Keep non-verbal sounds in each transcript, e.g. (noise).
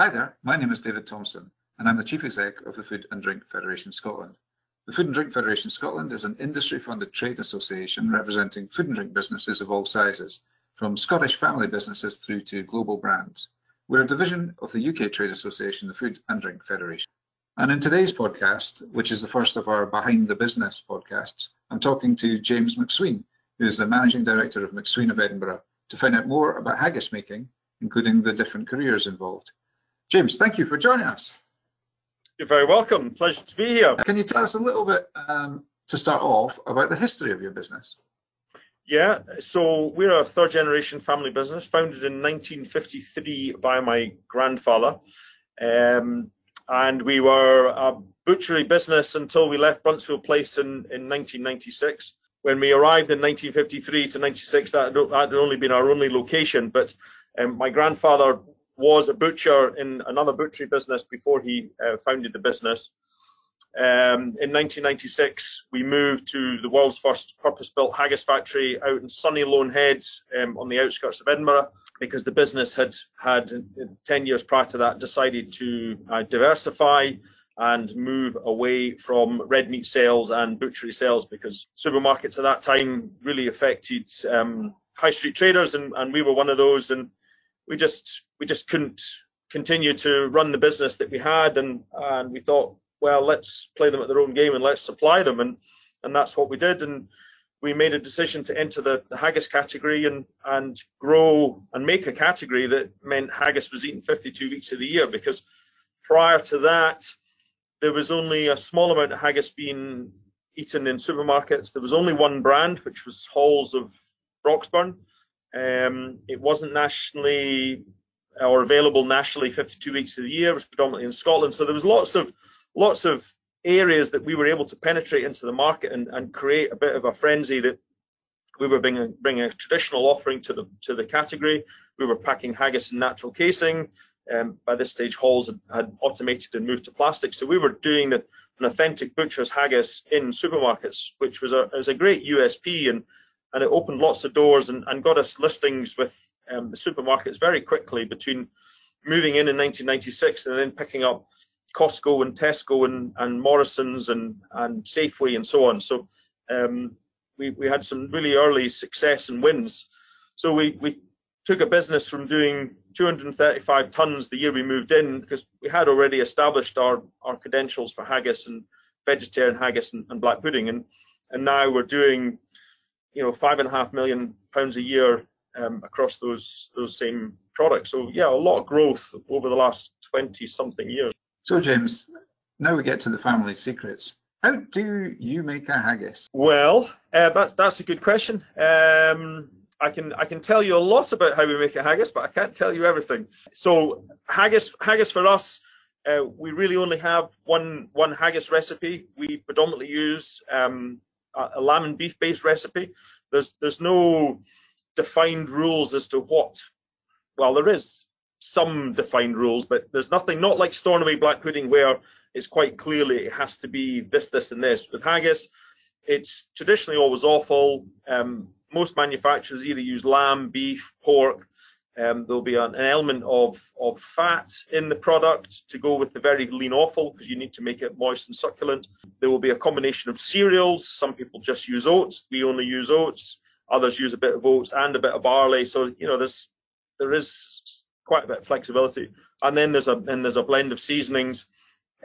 Hi there, my name is David Thompson, and I'm the Chief Exec of the Food and Drink Federation Scotland. The Food and Drink Federation Scotland is an industry-funded trade association representing food and drink businesses of all sizes, from Scottish family businesses through to global brands. We're a division of the UK Trade Association, the Food and Drink Federation. And in today's podcast, which is the first of our Behind the Business podcasts, I'm talking to James Macsween, who is the Managing Director of Macsween of Edinburgh, to find out more about haggis making, including the different careers involved. James, thank you for joining us. You're very welcome. Pleasure to be here. Can you tell us a little bit um, to start off about the history of your business? Yeah, so we're a third generation family business founded in 1953 by my grandfather. Um, and we were a butchery business until we left Bruntsfield Place in, in 1996. When we arrived in 1953 to 96, that had only been our only location. But um, my grandfather was a butcher in another butchery business before he uh, founded the business. Um, in 1996, we moved to the world's first purpose-built haggis factory out in sunny Loanheads um, on the outskirts of Edinburgh because the business had had 10 years prior to that decided to uh, diversify and move away from red meat sales and butchery sales because supermarkets at that time really affected um, high street traders and, and we were one of those and we just we just couldn't continue to run the business that we had and and we thought well let's play them at their own game and let's supply them and and that's what we did and we made a decision to enter the, the haggis category and and grow and make a category that meant haggis was eaten 52 weeks of the year because prior to that there was only a small amount of haggis being eaten in supermarkets. There was only one brand which was Halls of Broxburn um, it wasn't nationally or available nationally 52 weeks of the year. It was predominantly in Scotland. So there was lots of lots of areas that we were able to penetrate into the market and, and create a bit of a frenzy that we were bringing, bringing a traditional offering to the to the category. We were packing haggis in natural casing. Um, by this stage, Halls had, had, automated and moved to plastic. So we were doing the, an authentic butcher's haggis in supermarkets, which was a, was a great USP and and it opened lots of doors and, and got us listings with um, the supermarkets very quickly between moving in in 1996 and then picking up Costco and Tesco and, and Morrison's and, and Safeway and so on. So um, we, we had some really early success and wins. So we, we took a business from doing 235 tons the year we moved in because we had already established our, our credentials for haggis and vegetarian haggis and, and black pudding. And, and now we're doing you know five and a half million pounds a year um, across those those same products. So yeah, a lot of growth over the last 20 something years. So James, now we get to the family secrets. How do you make a haggis? Well, uh, that's that's a good question. Um, I can I can tell you a lot about how we make a haggis, but I can't tell you everything. So haggis haggis for us, uh, we really only have one one haggis recipe. We predominantly use um, a lamb and beef based recipe. There's there's no defined rules as to what. Well, there is some defined rules, but there's nothing not like Stornoway black pudding where it's quite clearly it has to be this, this, and this. With haggis, it's traditionally always offal. Um, most manufacturers either use lamb, beef, pork, there'll be an, element of, fat in the product to go with the very lean offal because you need to make it moist and succulent. There will be a combination of cereals. Some people just use oats. We only use oats. Others use a bit of oats and a bit of barley. So you know there's there is quite a bit of flexibility. And then there's a there's a blend of seasonings.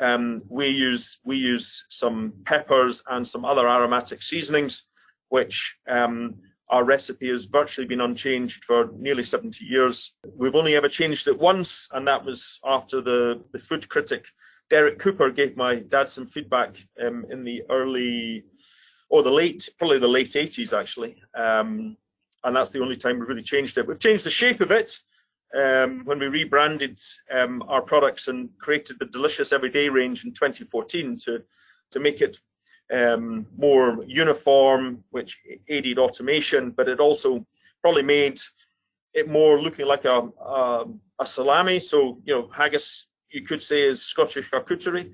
Um, we use we use some peppers and some other aromatic seasonings, which um, our recipe has virtually been unchanged for nearly 70 years. We've only ever changed it once, and that was after the, the food critic Derek Cooper gave my dad some feedback um, in the early, or the late, probably the late 80s actually. Um, and that's the only time we've really changed it. We've changed the shape of it um, when we rebranded um, our products and created the Delicious Everyday range in 2014 to to make it um, more uniform, which aided automation, but it also probably made it more looking like a, a, a salami. So, you know, haggis, you could say, is Scottish charcuterie.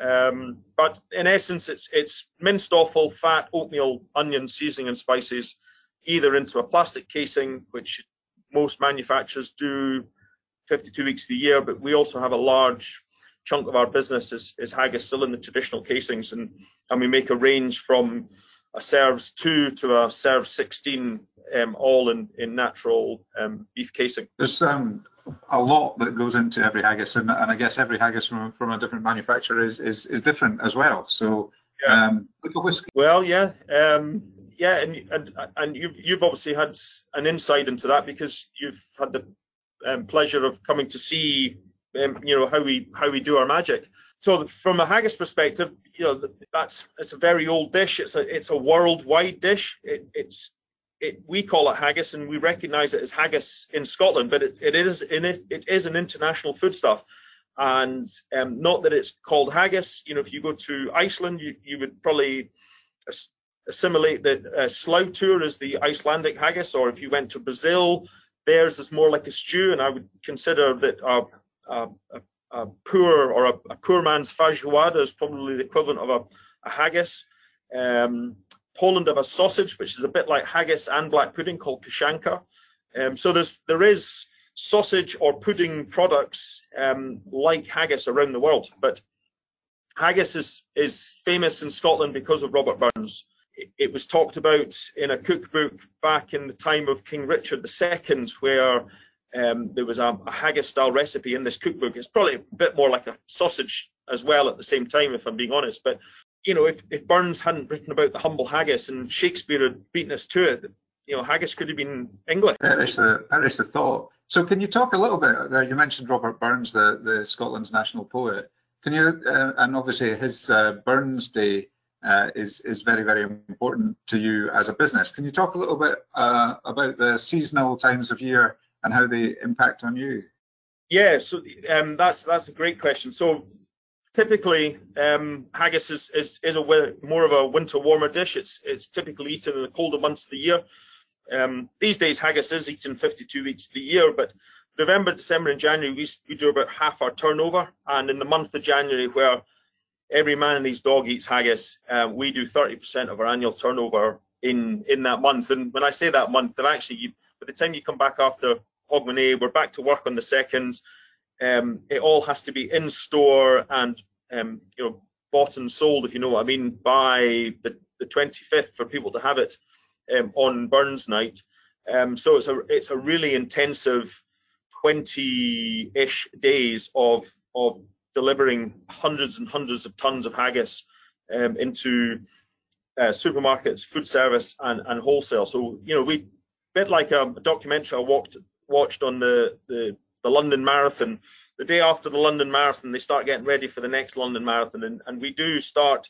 Um, but in essence, it's it's minced offal, fat, oatmeal, onion, seasoning, and spices, either into a plastic casing, which most manufacturers do 52 weeks of the year, but we also have a large chunk of our business is, is haggis still in the traditional casings, and, and we make a range from a serves 2 to a serve 16, um, all in, in natural um, beef casing. There's um, a lot that goes into every haggis, and, and I guess every haggis from, from a different manufacturer is, is, is different as well. So, yeah. um, Well, yeah, um, yeah, and and and you've you've obviously had an insight into that because you've had the um, pleasure of coming to see, um, you know, how we how we do our magic. So from a haggis perspective, you know, that's it's a very old dish. It's a it's a worldwide dish. It, it's it, we call it haggis and we recognise it as haggis in Scotland, but it, it is in it, it is an international foodstuff. And um, not that it's called haggis. You know, if you go to Iceland, you, you would probably assimilate that uh, slátur is the Icelandic haggis, or if you went to Brazil, theirs is more like a stew. And I would consider that a, a, a, a poor or a, a, poor man's feijoada is probably the equivalent of a, haggis. Um, Poland have a sausage, which is a bit like haggis and black pudding called kaszanka. Um, so there's there is sausage or pudding products um, like haggis around the world, but haggis is is famous in Scotland because of Robert Burns. It, it was talked about in a cookbook back in the time of King Richard II, where um, there was a, a haggis style recipe in this cookbook. It's probably a bit more like a sausage as well at the same time, if I'm being honest. But you know, if, if Burns hadn't written about the humble haggis and Shakespeare had beaten us to it, you know, haggis could have been English. Perish the, perish the thought. So can you talk a little bit, uh, you mentioned Robert Burns, the, the Scotland's national poet. Can you, uh, and obviously his uh, Burns Day uh, is, is very, very important to you as a business. Can you talk a little bit uh, about the seasonal times of year and how they impact on you? Yeah, so um, that's that's a great question. So typically um, haggis is, is, is a more of a winter warmer dish. It's it's typically eaten in the colder months of the year. Um, these days haggis is eaten 52 weeks of the year, but November, December, and January we, we do about half our turnover, and in the month of January, where every man and his dog eats haggis, uh, we do 30% of our annual turnover in in that month. And when I say that month, then actually, you, by the time you come back after Hogmanay, we're back to work on the second um, it all has to be in store and um, you know bought and sold, if you know what I mean, by the, the 25th for people to have it um, on Burns night. Um, so it's a it's a really intensive 20-ish days of of delivering hundreds and hundreds of tons of haggis um, into uh, supermarkets, food service, and, and wholesale. So you know we bit like a, a documentary I walked watched on the the the London Marathon. The day after the London Marathon, they start getting ready for the next London Marathon, and, and we do start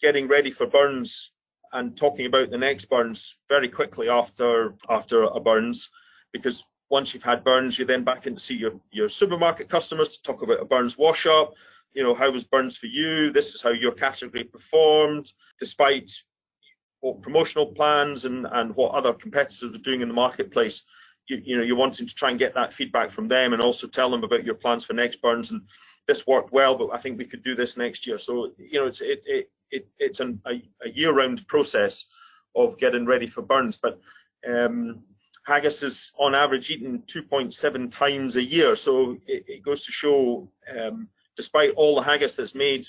getting ready for Burns and talking about the next Burns very quickly after after a Burns, because once you've had Burns, you're then back in to see your your supermarket customers to talk about a Burns wash up. You know, how was Burns for you? This is how your category performed, despite what promotional plans and, and what other competitors are doing in the marketplace you, know you're wanting to try and get that feedback from them and also tell them about your plans for next burns and this worked well but I think we could do this next year. So you know it's it, it, it it's an, a, a year-round process of getting ready for burns. But um, haggis is on average eaten 2.7 times a year. So it, it goes to show um, despite all the haggis that's made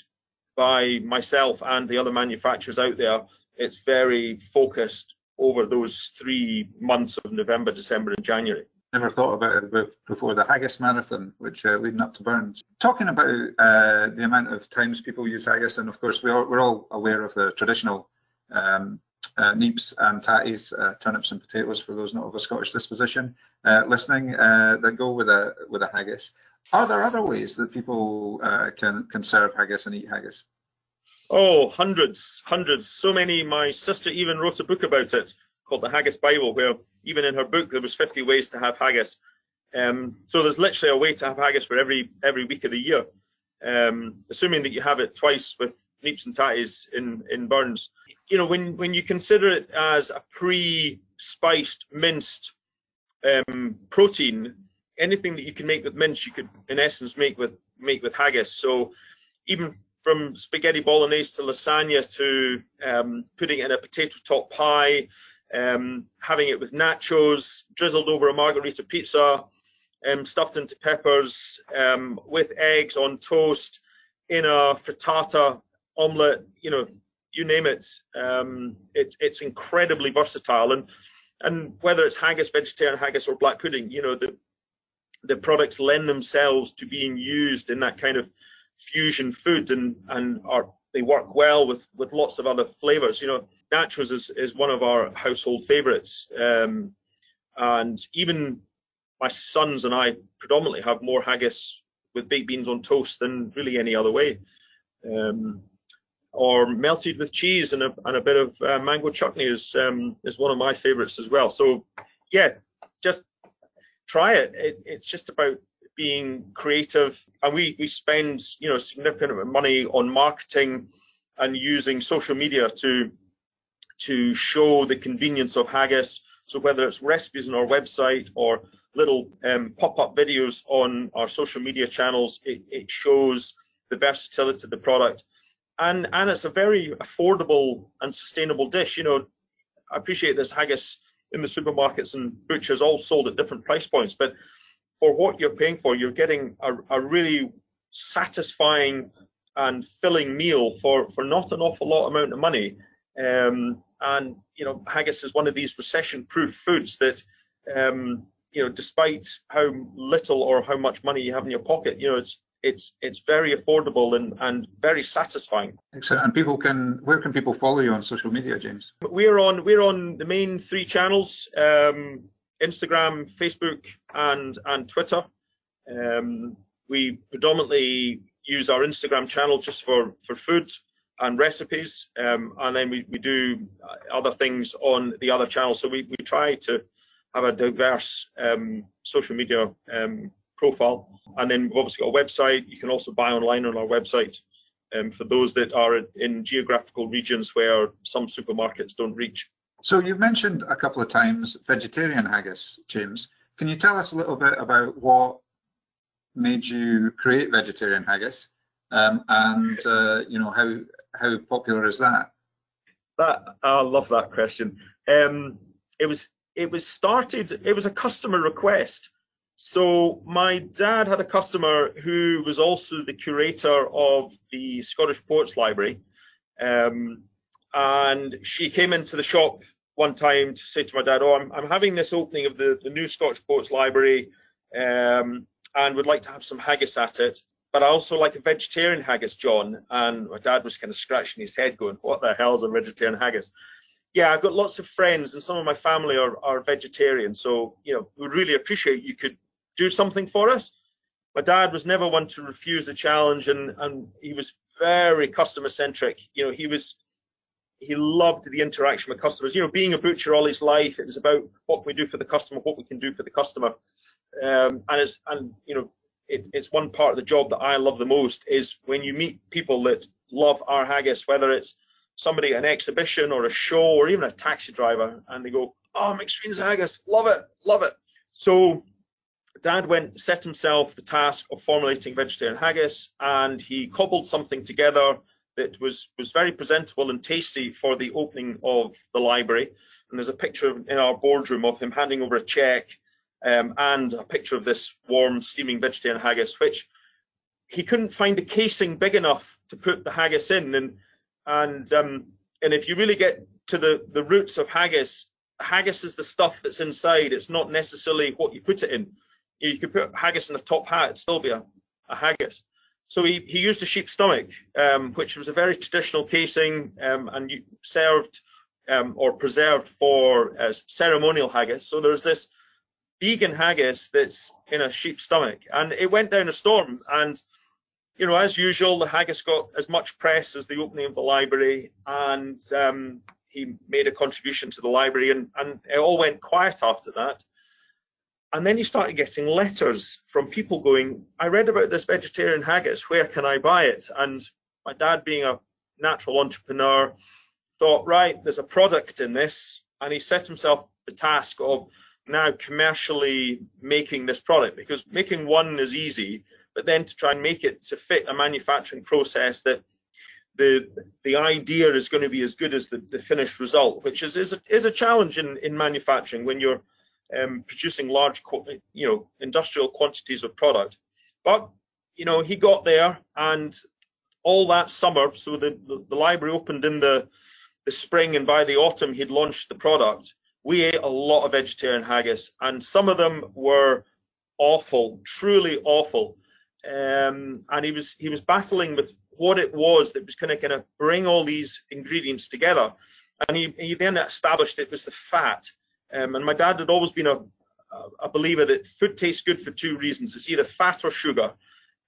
by myself and the other manufacturers out there it's very focused over those three months of November, December, and January. Never thought about it before the Haggis Marathon, which uh, leading up to Burns. Talking about uh, the amount of times people use haggis, and of course we are, we're all aware of the traditional um, uh, neeps and tatties, uh, turnips and potatoes for those not of a Scottish disposition uh, listening uh, that go with a with a haggis. Are there other ways that people uh, can can serve haggis and eat haggis? Oh, hundreds, hundreds. So many. My sister even wrote a book about it called the Haggis Bible, where even in her book there was 50 ways to have haggis. Um, so there's literally a way to have haggis for every every week of the year, um, assuming that you have it twice with neeps and tatties in in Burns. You know, when when you consider it as a pre-spiced minced um, protein, anything that you can make with mince, you could in essence make with make with haggis. So even from spaghetti bolognese to lasagna to um, putting it in a potato top pie, um, having it with nachos drizzled over a margherita pizza, um, stuffed into peppers, um, with eggs on toast, in a frittata, omelette, you know, you name it. Um, it's it's incredibly versatile, and and whether it's haggis, vegetarian haggis, or black pudding, you know, the the products lend themselves to being used in that kind of fusion food, and and are they work well with with lots of other flavors. You know, nachos is is one of our household favorites, um, and even my sons and I predominantly have more haggis with baked beans on toast than really any other way. Um, or melted with cheese and a, and a bit of uh, mango chutney is um, is one of my favorites as well. So yeah, just try it. it. It's just about being creative, and we we spend you know significant money on marketing and using social media to to show the convenience of haggis. So whether it's recipes on our website or little um, pop-up videos on our social media channels, it, it shows the versatility of the product and and it's a very affordable and sustainable dish. You know, I appreciate this haggis in the supermarkets and butchers all sold at different price points, but for what you're paying for, you're getting a, a really satisfying and filling meal for for not an awful lot amount of money. Um, and you know, haggis is one of these recession-proof foods that um, you know, despite how little or how much money you have in your pocket, you know, it's it's it's very affordable and, and very satisfying. Excellent. And people can where can people follow you on social media, James? We're on we're on the main three channels: um, Instagram, Facebook, and and Twitter. Um, we predominantly use our Instagram channel just for for food and recipes, um, and then we, we do other things on the other channels. So we, we try to have a diverse um, social media um, profile. And then we've obviously got a website. You can also buy online on our website um, for those that are in geographical regions where some supermarkets don't reach. So you've mentioned a couple of times vegetarian haggis, James. Can you tell us a little bit about what made you create vegetarian haggis, um, and uh, you know how how popular is that? That I love that question. Um, it was it was started. It was a customer request. So my dad had a customer who was also the curator of the Scottish Poetry Library, um, and she came into the shop one time to say to my dad, "Oh, I'm, I'm having this opening of the, the new Scotch Poets Library, um, and would like to have some haggis at it, but I also like a vegetarian haggis, John." And my dad was kind of scratching his head, going, "What the hell is a vegetarian haggis?" yeah, I've got lots of friends and some of my family are, are vegetarian. So, you know, we really appreciate you could do something for us. My dad was never one to refuse a challenge, and and he was very customer centric. You know, he was he loved the interaction with customers. You know, being a butcher all his life, it was about what can we do for the customer, what we can do for the customer. Um, and it's and you know, it, it's one part of the job that I love the most is when you meet people that love our haggis, whether it's somebody at an exhibition or a show or even a taxi driver, and they go, "Oh, Macsween's haggis, love it, love it." So Dad went set himself the task of formulating vegetarian haggis, and he cobbled something together that was was very presentable and tasty for the opening of the library. And there's a picture in our boardroom of him handing over a check um, and a picture of this warm, steaming vegetarian haggis, which he couldn't find a casing big enough to put the haggis in. And and um, and if you really get to the the roots of haggis, haggis is the stuff that's inside. It's not necessarily what you put it in you could put haggis in a top hat, it'd still be a, a haggis. So he, he used a sheep's stomach, um, which was a very traditional casing um, and served um, or preserved for uh, ceremonial haggis. So there's this vegan haggis that's in a sheep's stomach, and it went down a storm. And you know, as usual, the haggis got as much press as the opening of the library, and um, he made a contribution to the library, and, and it all went quiet after that. And then you started getting letters from people going, I read about this vegetarian haggis, where can I buy it? And my dad, being a natural entrepreneur, thought, right, there's a product in this. And he set himself the task of now commercially making this product because making one is easy, but then to try and make it to fit a manufacturing process that the the idea is going to be as good as the, the finished result, which is is a, is a challenge in, in manufacturing when you're um, producing large, you know, industrial quantities of product. But you know, he got there, and all that summer, so the, the, the library opened in the the spring, and by the autumn he'd launched the product. We ate a lot of vegetarian haggis, and some of them were awful, truly awful. Um, and he was he was battling with what it was that was kind of kind of bring all these ingredients together. And he, he then established it was the fat. Um, and my dad had always been a, a believer that food tastes good for two reasons. It's either fat or sugar.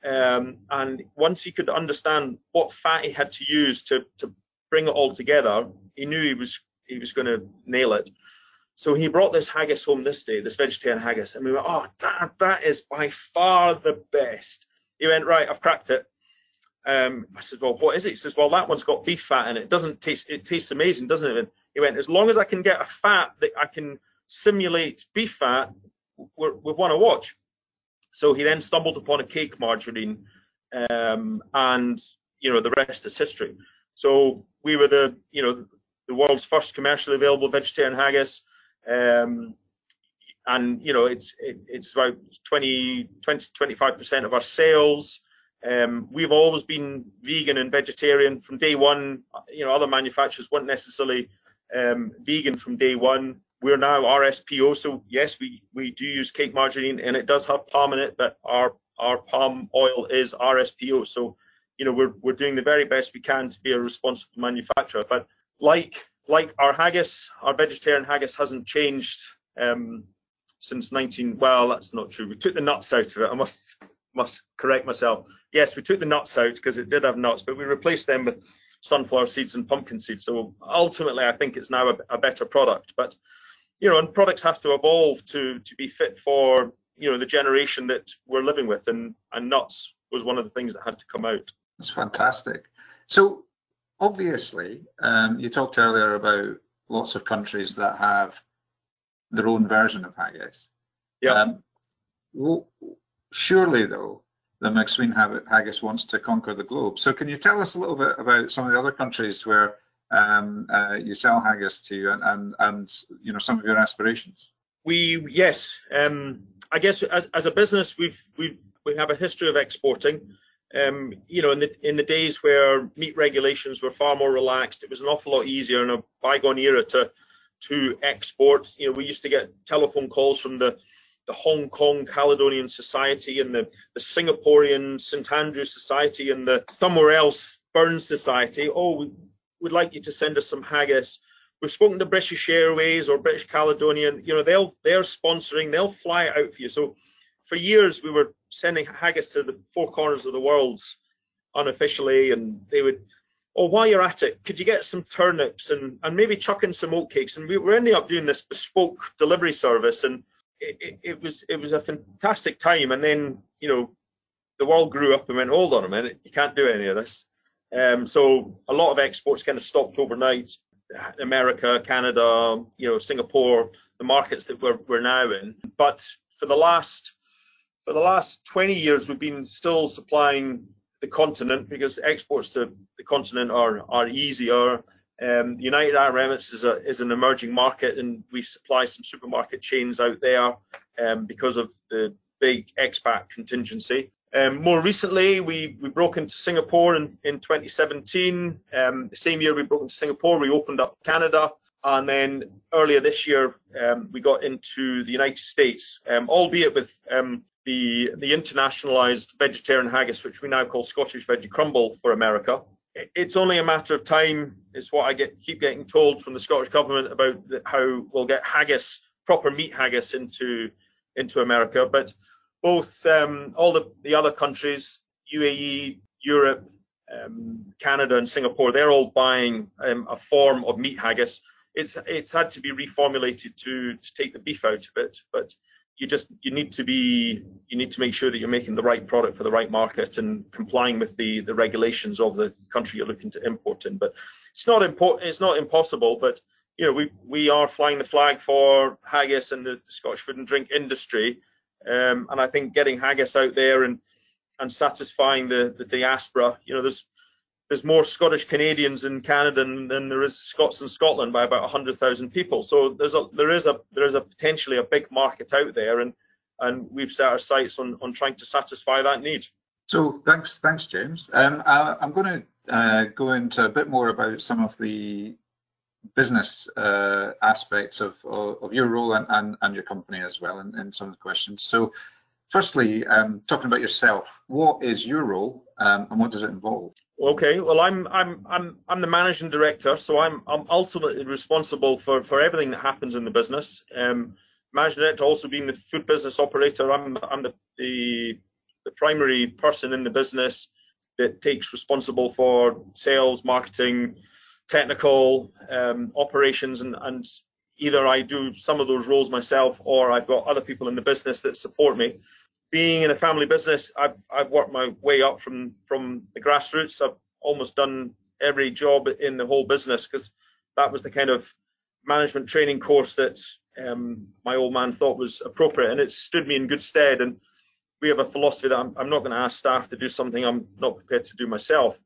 Um, and once he could understand what fat he had to use to, to bring it all together, he knew he was he was going to nail it. So he brought this haggis home this day, this vegetarian haggis, and we went, oh, dad, that is by far the best. He went, right, I've cracked it. Um, I said, well, what is it? He says, well, that one's got beef fat in it. It doesn't taste, it tastes amazing, doesn't it? He went, as long as I can get a fat that I can simulate beef fat, we we want to watch. So he then stumbled upon a cake margarine, um, and you know the rest is history. So we were the, you know, the world's first commercially available vegetarian haggis. Um, and you know it's it, it's about 20 20 25 percent of our sales um, we've always been vegan and vegetarian from day one. You know, other manufacturers weren't necessarily um, vegan from day one. We're now RSPO, so yes, we, we do use cake margarine and it does have palm in it, but our our palm oil is RSPO. So, you know, we're we're doing the very best we can to be a responsible manufacturer. But like like our haggis, our vegetarian haggis hasn't changed um, since 19. Well, that's not true. We took the nuts out of it. I must must correct myself. Yes, we took the nuts out because it did have nuts, but we replaced them with sunflower seeds and pumpkin seeds. So ultimately, I think it's now a, a better product. But you know, and products have to evolve to to be fit for you know the generation that we're living with, and and nuts was one of the things that had to come out. That's fantastic. So obviously, um, you talked earlier about lots of countries that have their own version of haggis. Yeah. Um, well, surely, though, the Macsween Haggis wants to conquer the globe. So can you tell us a little bit about some of the other countries where um, uh, you sell haggis to and, and, and, you know some of your aspirations? We yes, um, I guess as, as a business we've we've we have a history of exporting. Um, you know, in the in the days where meat regulations were far more relaxed, it was an awful lot easier in a bygone era to to export. You know, we used to get telephone calls from the the Hong Kong Caledonian Society and the, the Singaporean St Andrews Society and the somewhere else Burns Society. Oh, we would like you to send us some haggis. We've spoken to British Airways or British Caledonian. You know, they'll they're sponsoring. They'll fly it out for you. So for years we were sending haggis to the four corners of the world unofficially, and they would. Oh, while you're at it, could you get some turnips and, and maybe chuck in some oatcakes? And we were ending up doing this bespoke delivery service, and it, it, was it was a fantastic time. And then you know the world grew up and went, hold on a minute, you can't do any of this. Um, so a lot of exports kind of stopped overnight. America, Canada, you know, Singapore, the markets that we're we're now in. But for the last for the last 20 years, we've been still supplying the continent because exports to the continent are are easier. Um, United Arab Emirates is, a, is an emerging market, and we supply some supermarket chains out there um, because of the big expat contingency. Um, more recently, we, we broke into Singapore in, in 2017. Um, the same year we broke into Singapore, we opened up Canada. And then earlier this year, um, we got into the United States, um, albeit with the, the internationalized vegetarian haggis, which we now call Scottish Veggie Crumble for America it's only a matter of time. It's what I get keep getting told from the Scottish government about how we'll get haggis, proper meat haggis, into into America. But both um, all the, the other countries, UAE, Europe, um, Canada, and Singapore, they're all buying um, a form of meat haggis. It's it's had to be reformulated to to take the beef out of it, but you just you need to be you need to make sure that you're making the right product for the right market and complying with the the regulations of the country you're looking to import in. But it's not important. It's not impossible. But you know we we are flying the flag for haggis and the Scottish food and drink industry. Um, and I think getting haggis out there and and satisfying the the diaspora. You know there's there's more Scottish Canadians in Canada than, than there is Scots in Scotland by about 100,000 people. So there's a there is a there is a potentially a big market out there, and and we've set our sights on on trying to satisfy that need. So thanks thanks James. Um, I, am going to uh, go into a bit more about some of the business uh, aspects of, of, of your role and, and, and your company as well in some of the questions. So firstly, um, talking about yourself, what is your role um, and what does it involve? Okay, well, I'm I'm I'm I'm the managing director, so I'm I'm ultimately responsible for for everything that happens in the business. Um, managing director, also being the food business operator, I'm I'm the, the the primary person in the business that takes responsible for sales, marketing, technical, um, operations, and and either I do some of those roles myself or I've got other people in the business that support me being in a family business, I've, I've worked my way up from from the grassroots. I've almost done every job in the whole business because that was the kind of management training course that um, my old man thought was appropriate, and it stood me in good stead. And we have a philosophy that I'm, I'm not going to ask staff to do something I'm not prepared to do myself.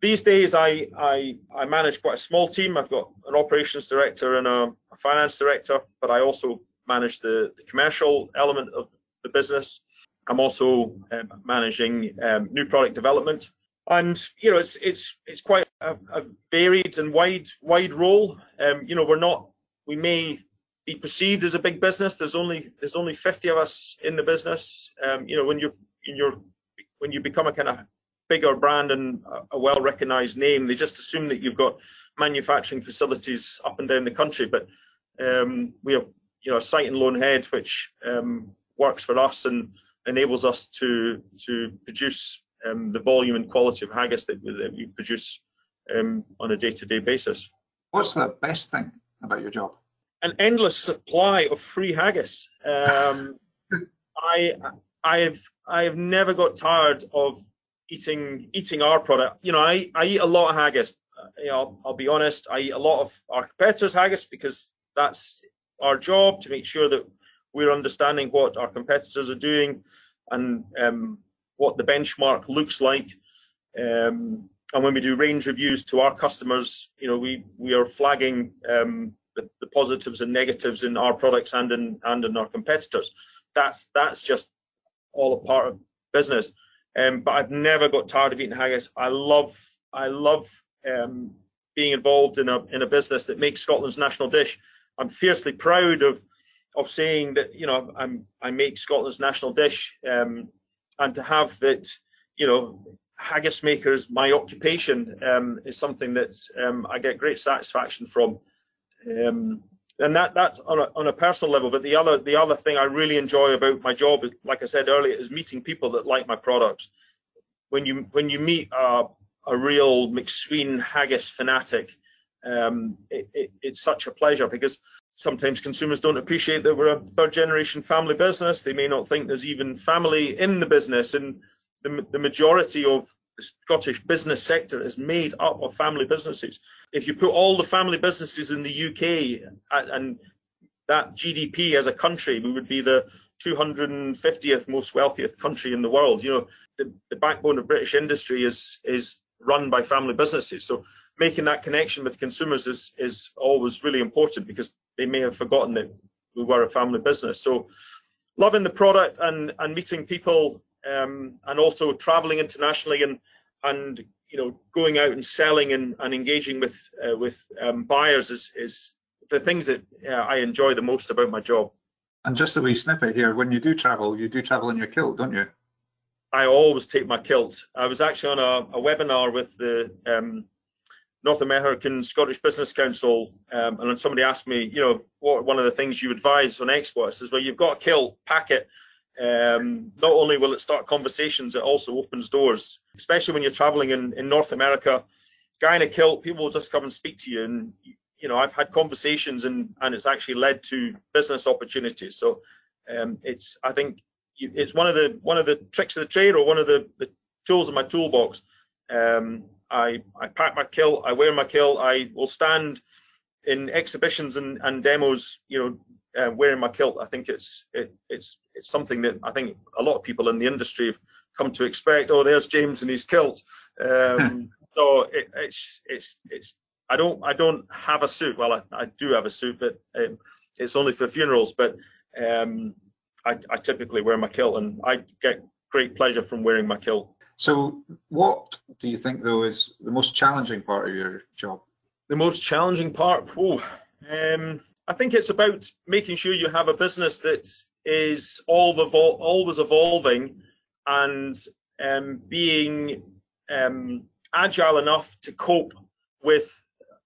These days, I, I, I manage quite a small team. I've got an operations director and a, a finance director, but I also manage the, the commercial element of the business. I'm also um, managing um, new product development, and you know it's it's it's quite a, a varied and wide wide role. Um, you know we're not we may be perceived as a big business. There's only there's only 50 of us in the business. Um, you know when you're you're when you become a kind of bigger brand and a, a well recognized name, they just assume that you've got manufacturing facilities up and down the country. But um, we have you know a site in Loanhead which um, works for us and enables us to to produce um, the volume and quality of haggis that, that we produce um, on a day-to-day basis. What's the best thing about your job? An endless supply of free haggis. Um, (laughs) I I've I've never got tired of eating eating our product. You know, I, I eat a lot of haggis. You know, I'll be honest. I eat a lot of our competitors' haggis because that's our job to make sure that we're understanding what our competitors are doing and um, what the benchmark looks like. Um, and when we do range reviews to our customers, you know, we we are flagging um, the, the, positives and negatives in our products and in and in our competitors. That's that's just all a part of business. Um, but I've never got tired of eating haggis. I love I love um, being involved in a in a business that makes Scotland's national dish. I'm fiercely proud of of saying that you know I'm I make Scotland's national dish, um, and to have that you know haggis makers my occupation um, is something that um, I get great satisfaction from. Um, and that that's on a, on a personal level. But the other the other thing I really enjoy about my job, is, like I said earlier, is meeting people that like my products. When you when you meet a, a real Macsween haggis fanatic, um, it, it, it's such a pleasure because sometimes consumers don't appreciate that we're a third generation family business. They may not think there's even family in the business. And the, the majority of the Scottish business sector is made up of family businesses. If you put all the family businesses in the UK at, and that GDP as a country, we would be the 250th most wealthiest country in the world. You know, the, the backbone of British industry is is run by family businesses. So making that connection with consumers is is always really important because they may have forgotten that we were a family business. So loving the product and and meeting people um, and also traveling internationally and and you know going out and selling and, and engaging with uh, with um, buyers is is the things that uh, I enjoy the most about my job. And just a wee snippet here: when you do travel, you do travel in your kilt, don't you? I always take my kilt. I was actually on a, a webinar with the um, North American Scottish Business Council, um, and then somebody asked me, you know, what one of the things you advise on exports is well, you've got a kill, pack it. Um, not only will it start conversations, it also opens doors, especially when you're traveling in, in North America. Guy in a kilt, people will just come and speak to you, and you know, I've had conversations, and and it's actually led to business opportunities. So um, it's, I think, it's one of the one of the tricks of the trade, or one of the, the tools in my toolbox. Um, I, I pack my kilt, I wear my kilt, I will stand in exhibitions and, and demos, you know, uh, wearing my kilt. I think it's it, it's it's something that I think a lot of people in the industry have come to expect. Oh, there's James and his kilt. Um, (laughs) So it, it's it's it's I don't I don't have a suit. Well, I, I do have a suit, but um, it's only for funerals. But um, I, I typically wear my kilt, and I get great pleasure from wearing my kilt. So, what do you think though is the most challenging part of your job? The most challenging part, oh, um, I think it's about making sure you have a business that is all evol- always evolving and um, being um, agile enough to cope with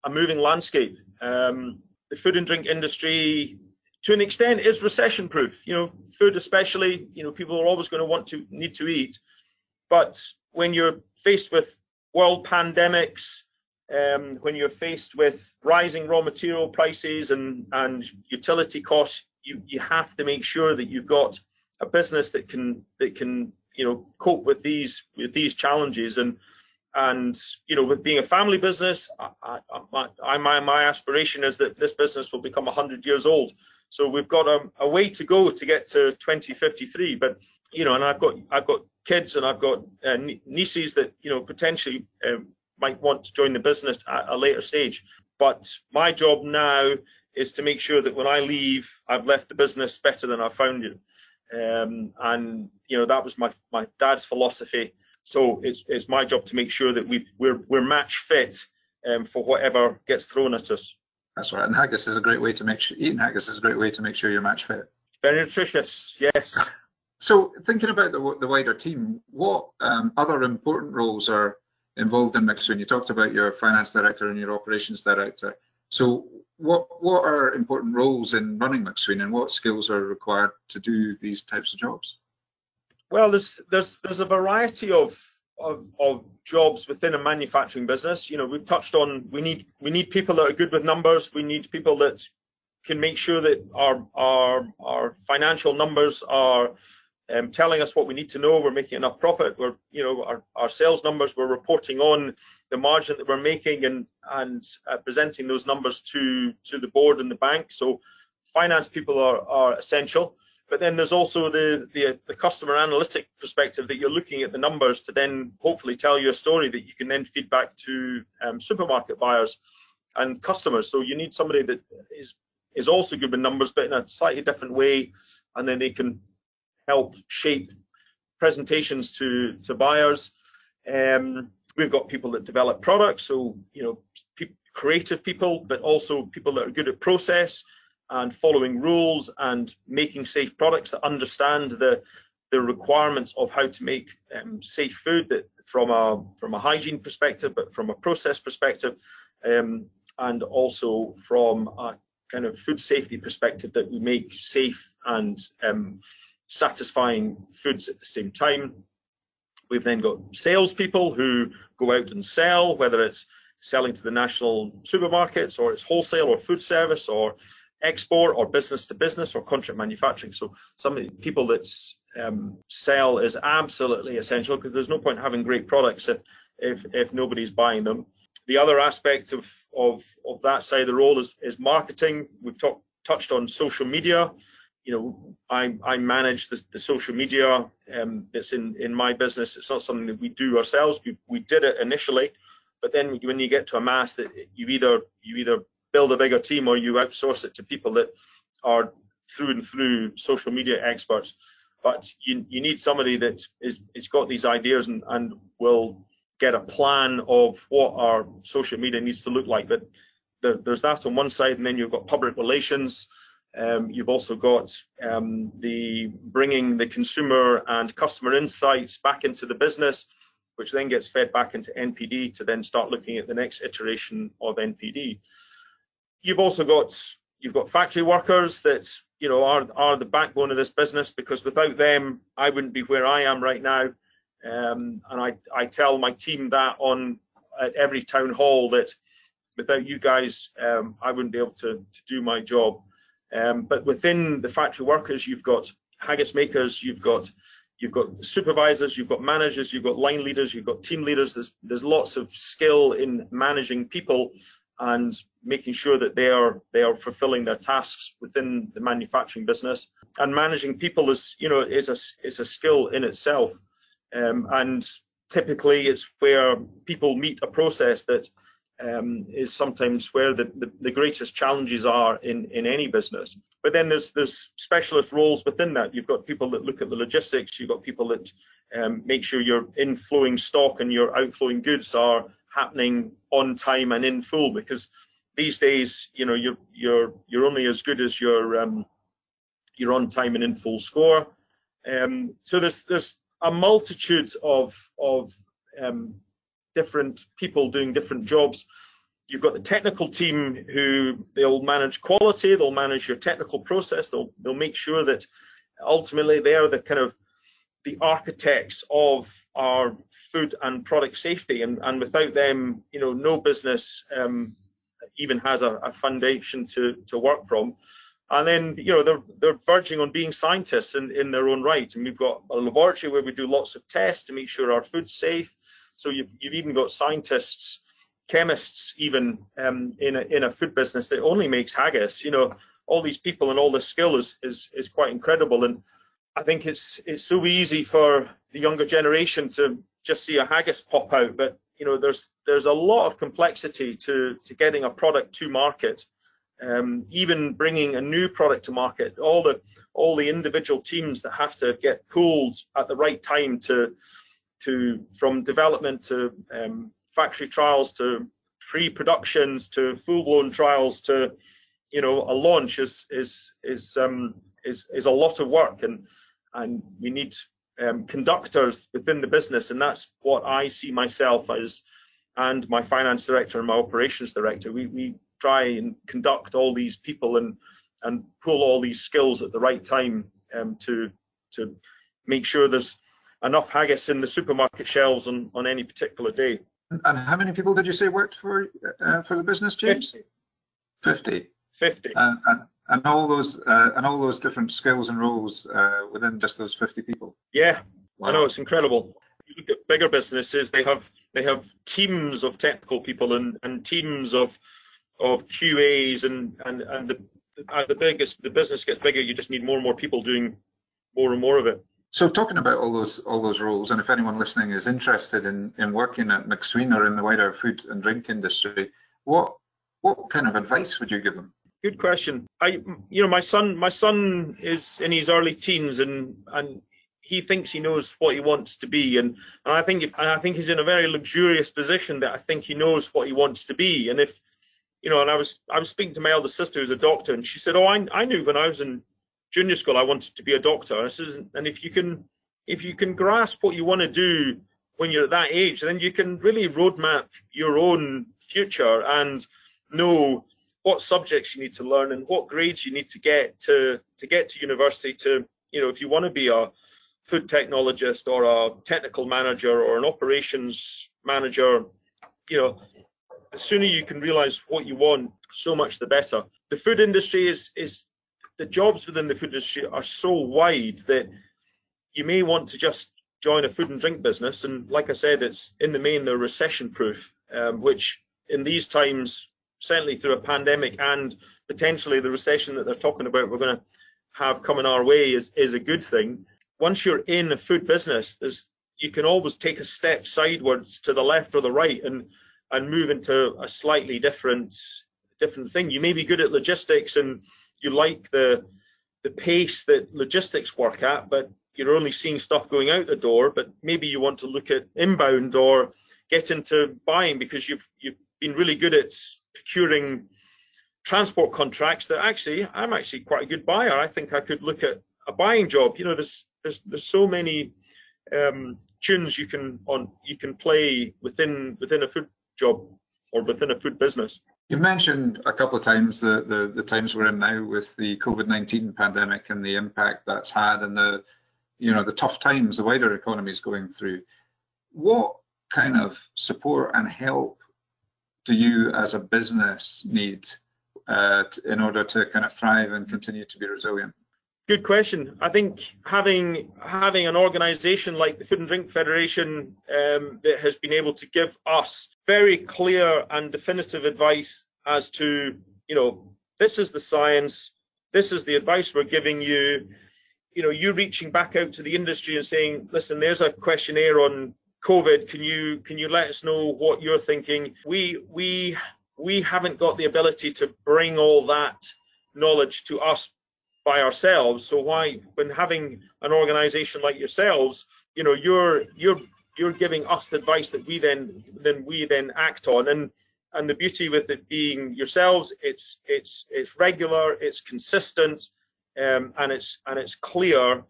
a moving landscape. Um, the food and drink industry, to an extent, is recession proof. You know, food especially. You know, people are always going to want to need to eat, but when you're faced with world pandemics, um, when you're faced with rising raw material prices and, and utility costs, you, you have to make sure that you've got a business that can that can you know cope with these with these challenges. And and you know with being a family business I, I, I, my my aspiration is that this business will become 100 years old. So we've got a, a way to go to get to 2053 but you know and I've got I've got kids and I've got uh, nieces that you know potentially um, might want to join the business at a later stage but my job now is to make sure that when I leave I've left the business better than I found it um, and you know that was my my dad's philosophy. So it's it's my job to make sure that we we're we're match fit um, for whatever gets thrown at us. That's right. And haggis is a great way to make sure eating haggis is a great way to make sure you're match fit. Very nutritious. Yes. (laughs) So thinking about the, the wider team, what um, other important roles are involved in Macsween? You talked about your finance director and your operations director. So what what are important roles in running Macsween and what skills are required to do these types of jobs? Well, there's there's there's a variety of of, of jobs within a manufacturing business. You know, we've touched on we need we need people that are good with numbers. We need people that can make sure that our our our financial numbers are um, telling us what we need to know. We're making enough profit. We're, you know, our, our sales numbers. We're reporting on the margin that we're making and and uh, presenting those numbers to to the board and the bank. So finance people are are essential. But then there's also the, the the customer analytic perspective that you're looking at the numbers to then hopefully tell you a story that you can then feed back to um, supermarket buyers and customers. So you need somebody that is is also good with numbers, but in a slightly different way, and then they can help shape presentations to to buyers. Um, we've got people that develop products, so you know, pe- creative people, but also people that are good at process and following rules and making safe products that understand the the requirements of how to make um, safe food that from a from a hygiene perspective, but from a process perspective, um, and also from a kind of food safety perspective that we make safe and um, satisfying foods at the same time. We've then got salespeople who go out and sell, whether it's selling to the national supermarkets or it's wholesale or food service or export or business to business or contract manufacturing. So some of the people that um, sell is absolutely essential because there's no point having great products if, if, if nobody's buying them. The other aspect of, of, of that side of the role is, is marketing. We've talked touched on social media you know, I, I manage the, the social media um, that's in, in my business. It's not something that we do ourselves. We, we did it initially, but then when you get to a mass that you either you either build a bigger team or you outsource it to people that are through and through social media experts. But you, you need somebody that is it's got these ideas and, and will get a plan of what our social media needs to look like. But there, there's that on one side, and then you've got public relations you've also got um, the bringing the consumer and customer insights back into the business, which then gets fed back into NPD to then start looking at the next iteration of NPD. You've also got you've got factory workers that you know are are the backbone of this business because without them I wouldn't be where I am right now. Um, and I I tell my team that on at every town hall that without you guys um, I wouldn't be able to to do my job. Um, but within the factory workers, you've got haggis makers, you've got you've got supervisors, you've got managers, you've got line leaders, you've got team leaders. There's there's lots of skill in managing people and making sure that they are they are fulfilling their tasks within the manufacturing business. And managing people is you know is a is a skill in itself. Um, and typically it's where people meet a process that um, is sometimes where the, the, the, greatest challenges are in, in any business. But then there's there's specialist roles within that. You've got people that look at the logistics. You've got people that um, make sure your inflowing stock and your outflowing goods are happening on time and in full. Because these days, you know, you're you're you're only as good as your um, your on time and in full score. Um, so there's there's a multitude of of um, different people doing different jobs. You've got the technical team who they'll manage quality, they'll manage your technical process, they'll they'll make sure that ultimately they are the kind of the architects of our food and product safety, and, and without them, you know, no business um, even has a, a foundation to to work from. And then, you know, they're they're verging on being scientists in, in their own right. And we've got a laboratory where we do lots of tests to make sure our food's safe. So you've, you've even got scientists, chemists, even um, in a in a food business that only makes haggis. You know, all these people and all this skill is is is quite incredible. And I think it's it's so easy for the younger generation to just see a haggis pop out, but you know, there's there's a lot of complexity to to getting a product to market. Um, even bringing a new product to market, all the all the individual teams that have to get pulled at the right time to to from development to um, factory trials to pre-productions to full-blown trials to you know a launch is is is um, is is a lot of work and and we need um, conductors within the business and that's what I see myself as and my finance director and my operations director. We we try and conduct all these people and and pull all these skills at the right time um, to to make sure there's enough haggis in the supermarket shelves on, on any particular day. And how many people did you say worked for uh, for the business, James? Fifty. Fifty. Uh, and, and all those uh, and all those different skills and roles uh, within just those fifty people. Yeah, wow. I know it's incredible. You look at bigger businesses; they have they have teams of technical people and, and teams of of QAs and and and the as the biggest the business gets bigger, you just need more and more people doing more and more of it. So talking about all those all those roles, and if anyone listening is interested in in working at Macsween or in the wider food and drink industry, what what kind of advice would you give them? Good question. I you know my son my son is in his early teens and and he thinks he knows what he wants to be and, and I think if and I think he's in a very luxurious position that I think he knows what he wants to be and if you know and I was I was speaking to my elder sister who's a doctor and she said oh I I knew when I was in junior school, I wanted to be a doctor. And if you can, if you can grasp what you want to do when you're at that age, then you can really roadmap your own future and know what subjects you need to learn and what grades you need to get to to get to university to you know if you want to be a food technologist or a technical manager or an operations manager you know the sooner you can realize what you want so much the better the food industry is is the jobs within the food industry are so wide that you may want to just join a food and drink business. And like I said, it's in the main they're recession proof, um, which in these times, certainly through a pandemic and potentially the recession that they're talking about, we're going to have coming our way is is a good thing. Once you're in a food business, there's you can always take a step sideways to the left or the right and and move into a slightly different different thing. You may be good at logistics and you like the the pace that logistics work at, but you're only seeing stuff going out the door. But maybe you want to look at inbound or get into buying because you've you've been really good at procuring transport contracts that actually I'm actually quite a good buyer. I think I could look at a buying job. You know, there's there's there's so many um, tunes you can on you can play within within a food job or within a food business. You mentioned a couple of times the, the, the times we're in now with the COVID-19 pandemic and the impact that's had and the, you know, the tough times the wider economy is going through. What kind of support and help do you as a business need uh, in order to kind of thrive and continue to be resilient? Good question. I think having having an organisation like the Food and Drink Federation um, that has been able to give us very clear and definitive advice as to, you know, this is the science, this is the advice we're giving you. You know, you reaching back out to the industry and saying, listen, there's a questionnaire on COVID, can you can you let us know what you're thinking? We we we haven't got the ability to bring all that knowledge to us by ourselves. So why, when having an organisation like yourselves, you know, you're you're you're giving us advice that we then then we then act on. And and the beauty with it being yourselves, it's it's it's regular, it's consistent, um, and it's and it's clear.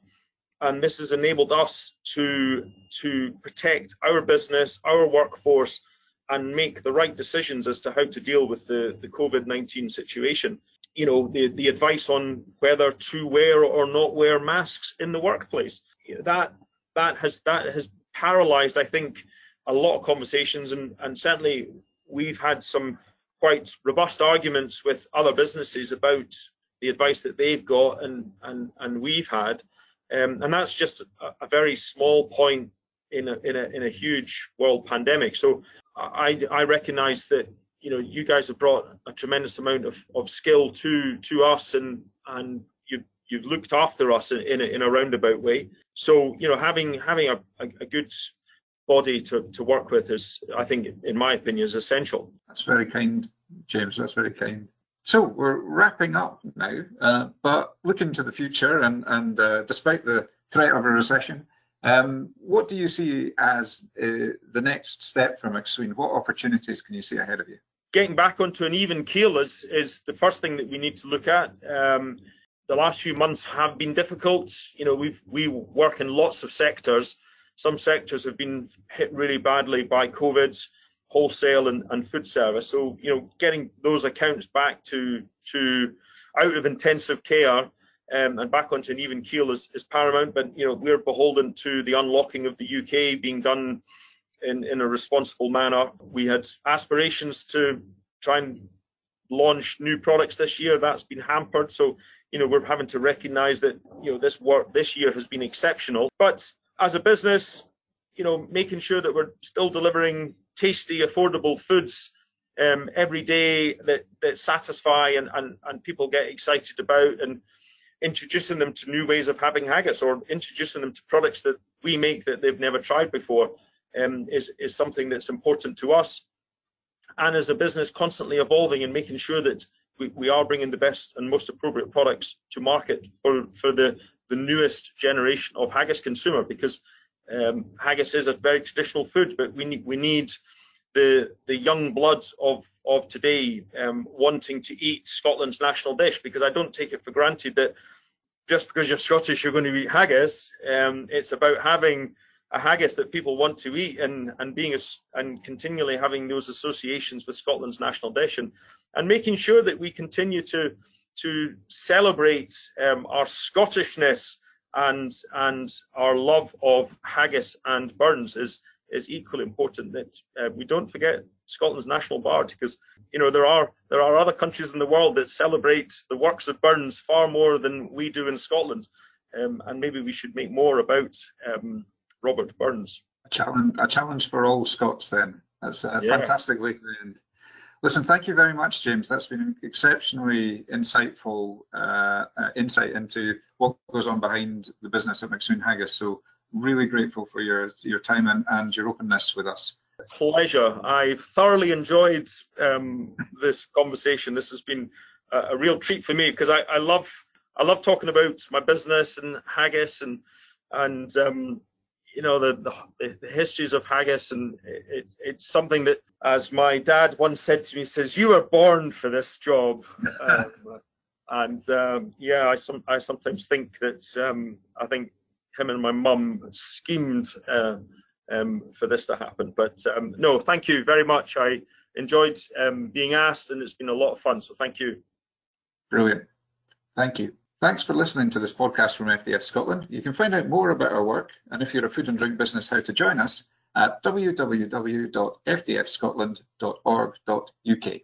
And this has enabled us to to protect our business, our workforce, and make the right decisions as to how to deal with the, the COVID-19 situation. You know, the, the advice on whether to wear or not wear masks in the workplace. That that has that has paralyzed, I think, a lot of conversations and, and certainly we've had some quite robust arguments with other businesses about the advice that they've got and and, and we've had. Um, and that's just a, a, very small point in a, in a in a huge world pandemic. So I, I recognize that you know you guys have brought a tremendous amount of, of skill to to us and and you you've looked after us in, in a, in a roundabout way. So you know having having a, a, a good body to, to work with is I think in my opinion is essential. That's very kind, James. That's very kind. So we're wrapping up now, uh, but looking to the future and and uh, despite the threat of a recession, um, what do you see as uh, the next step for Macsween? What opportunities can you see ahead of you? Getting back onto an even keel is, is the first thing that we need to look at. Um, the last few months have been difficult. You know, we we work in lots of sectors. Some sectors have been hit really badly by COVID, wholesale and, and food service. So, you know, getting those accounts back to to out of intensive care um, and back onto an even keel is, is paramount. But you know, we're beholden to the unlocking of the UK being done in, in a responsible manner. We had aspirations to try and launch new products this year. That's been hampered. So you know, we're having to recognise that you know this work this year has been exceptional. But as a business, you know, making sure that we're still delivering tasty, affordable foods um, every day that that satisfy and, and and people get excited about and introducing them to new ways of having haggis or introducing them to products that we make that they've never tried before is, is something that's important to us. And as a business, constantly evolving and making sure that we, are bringing the best and most appropriate products to market for, the, newest generation of haggis consumer because um, haggis is a very traditional food, but we need, the, young blood of, today um, wanting to eat Scotland's national dish because I don't take it for granted that just because you're Scottish you're going to eat haggis. Um, it's about having a haggis that people want to eat and and being a, and continually having those associations with Scotland's national dish and and making sure that we continue to to celebrate um, our Scottishness and and our love of haggis and Burns is is equally important that uh, we don't forget Scotland's national bard because you know there are there are other countries in the world that celebrate the works of Burns far more than we do in Scotland, um, and maybe we should make more about um, Robert Burns. A challenge, a challenge for all Scots then. That's a yeah. fantastic way to end. Listen, thank you very much, James. That's been an exceptionally insightful uh, uh, insight into what goes on behind the business at Macsween Haggis. So really grateful for your your time and, and your openness with us. Pleasure. I've thoroughly enjoyed um, this conversation. This has been a, a real treat for me because I, I, love I love talking about my business and haggis and and um, you know the, the, the histories of haggis and it, it's something that as my dad once said to me says you were born for this job um, (laughs) and um, yeah I, some, I sometimes think that um, I think him and my mum schemed uh, um, for this to happen. But um, no, thank you very much. I enjoyed um, being asked, and it's been a lot of fun. So thank you. Brilliant. Thank you. Thanks for listening to this podcast from FDF Scotland. You can find out more about our work, and if you're a food and drink business, how to join us at www.fdfscotland.org.uk.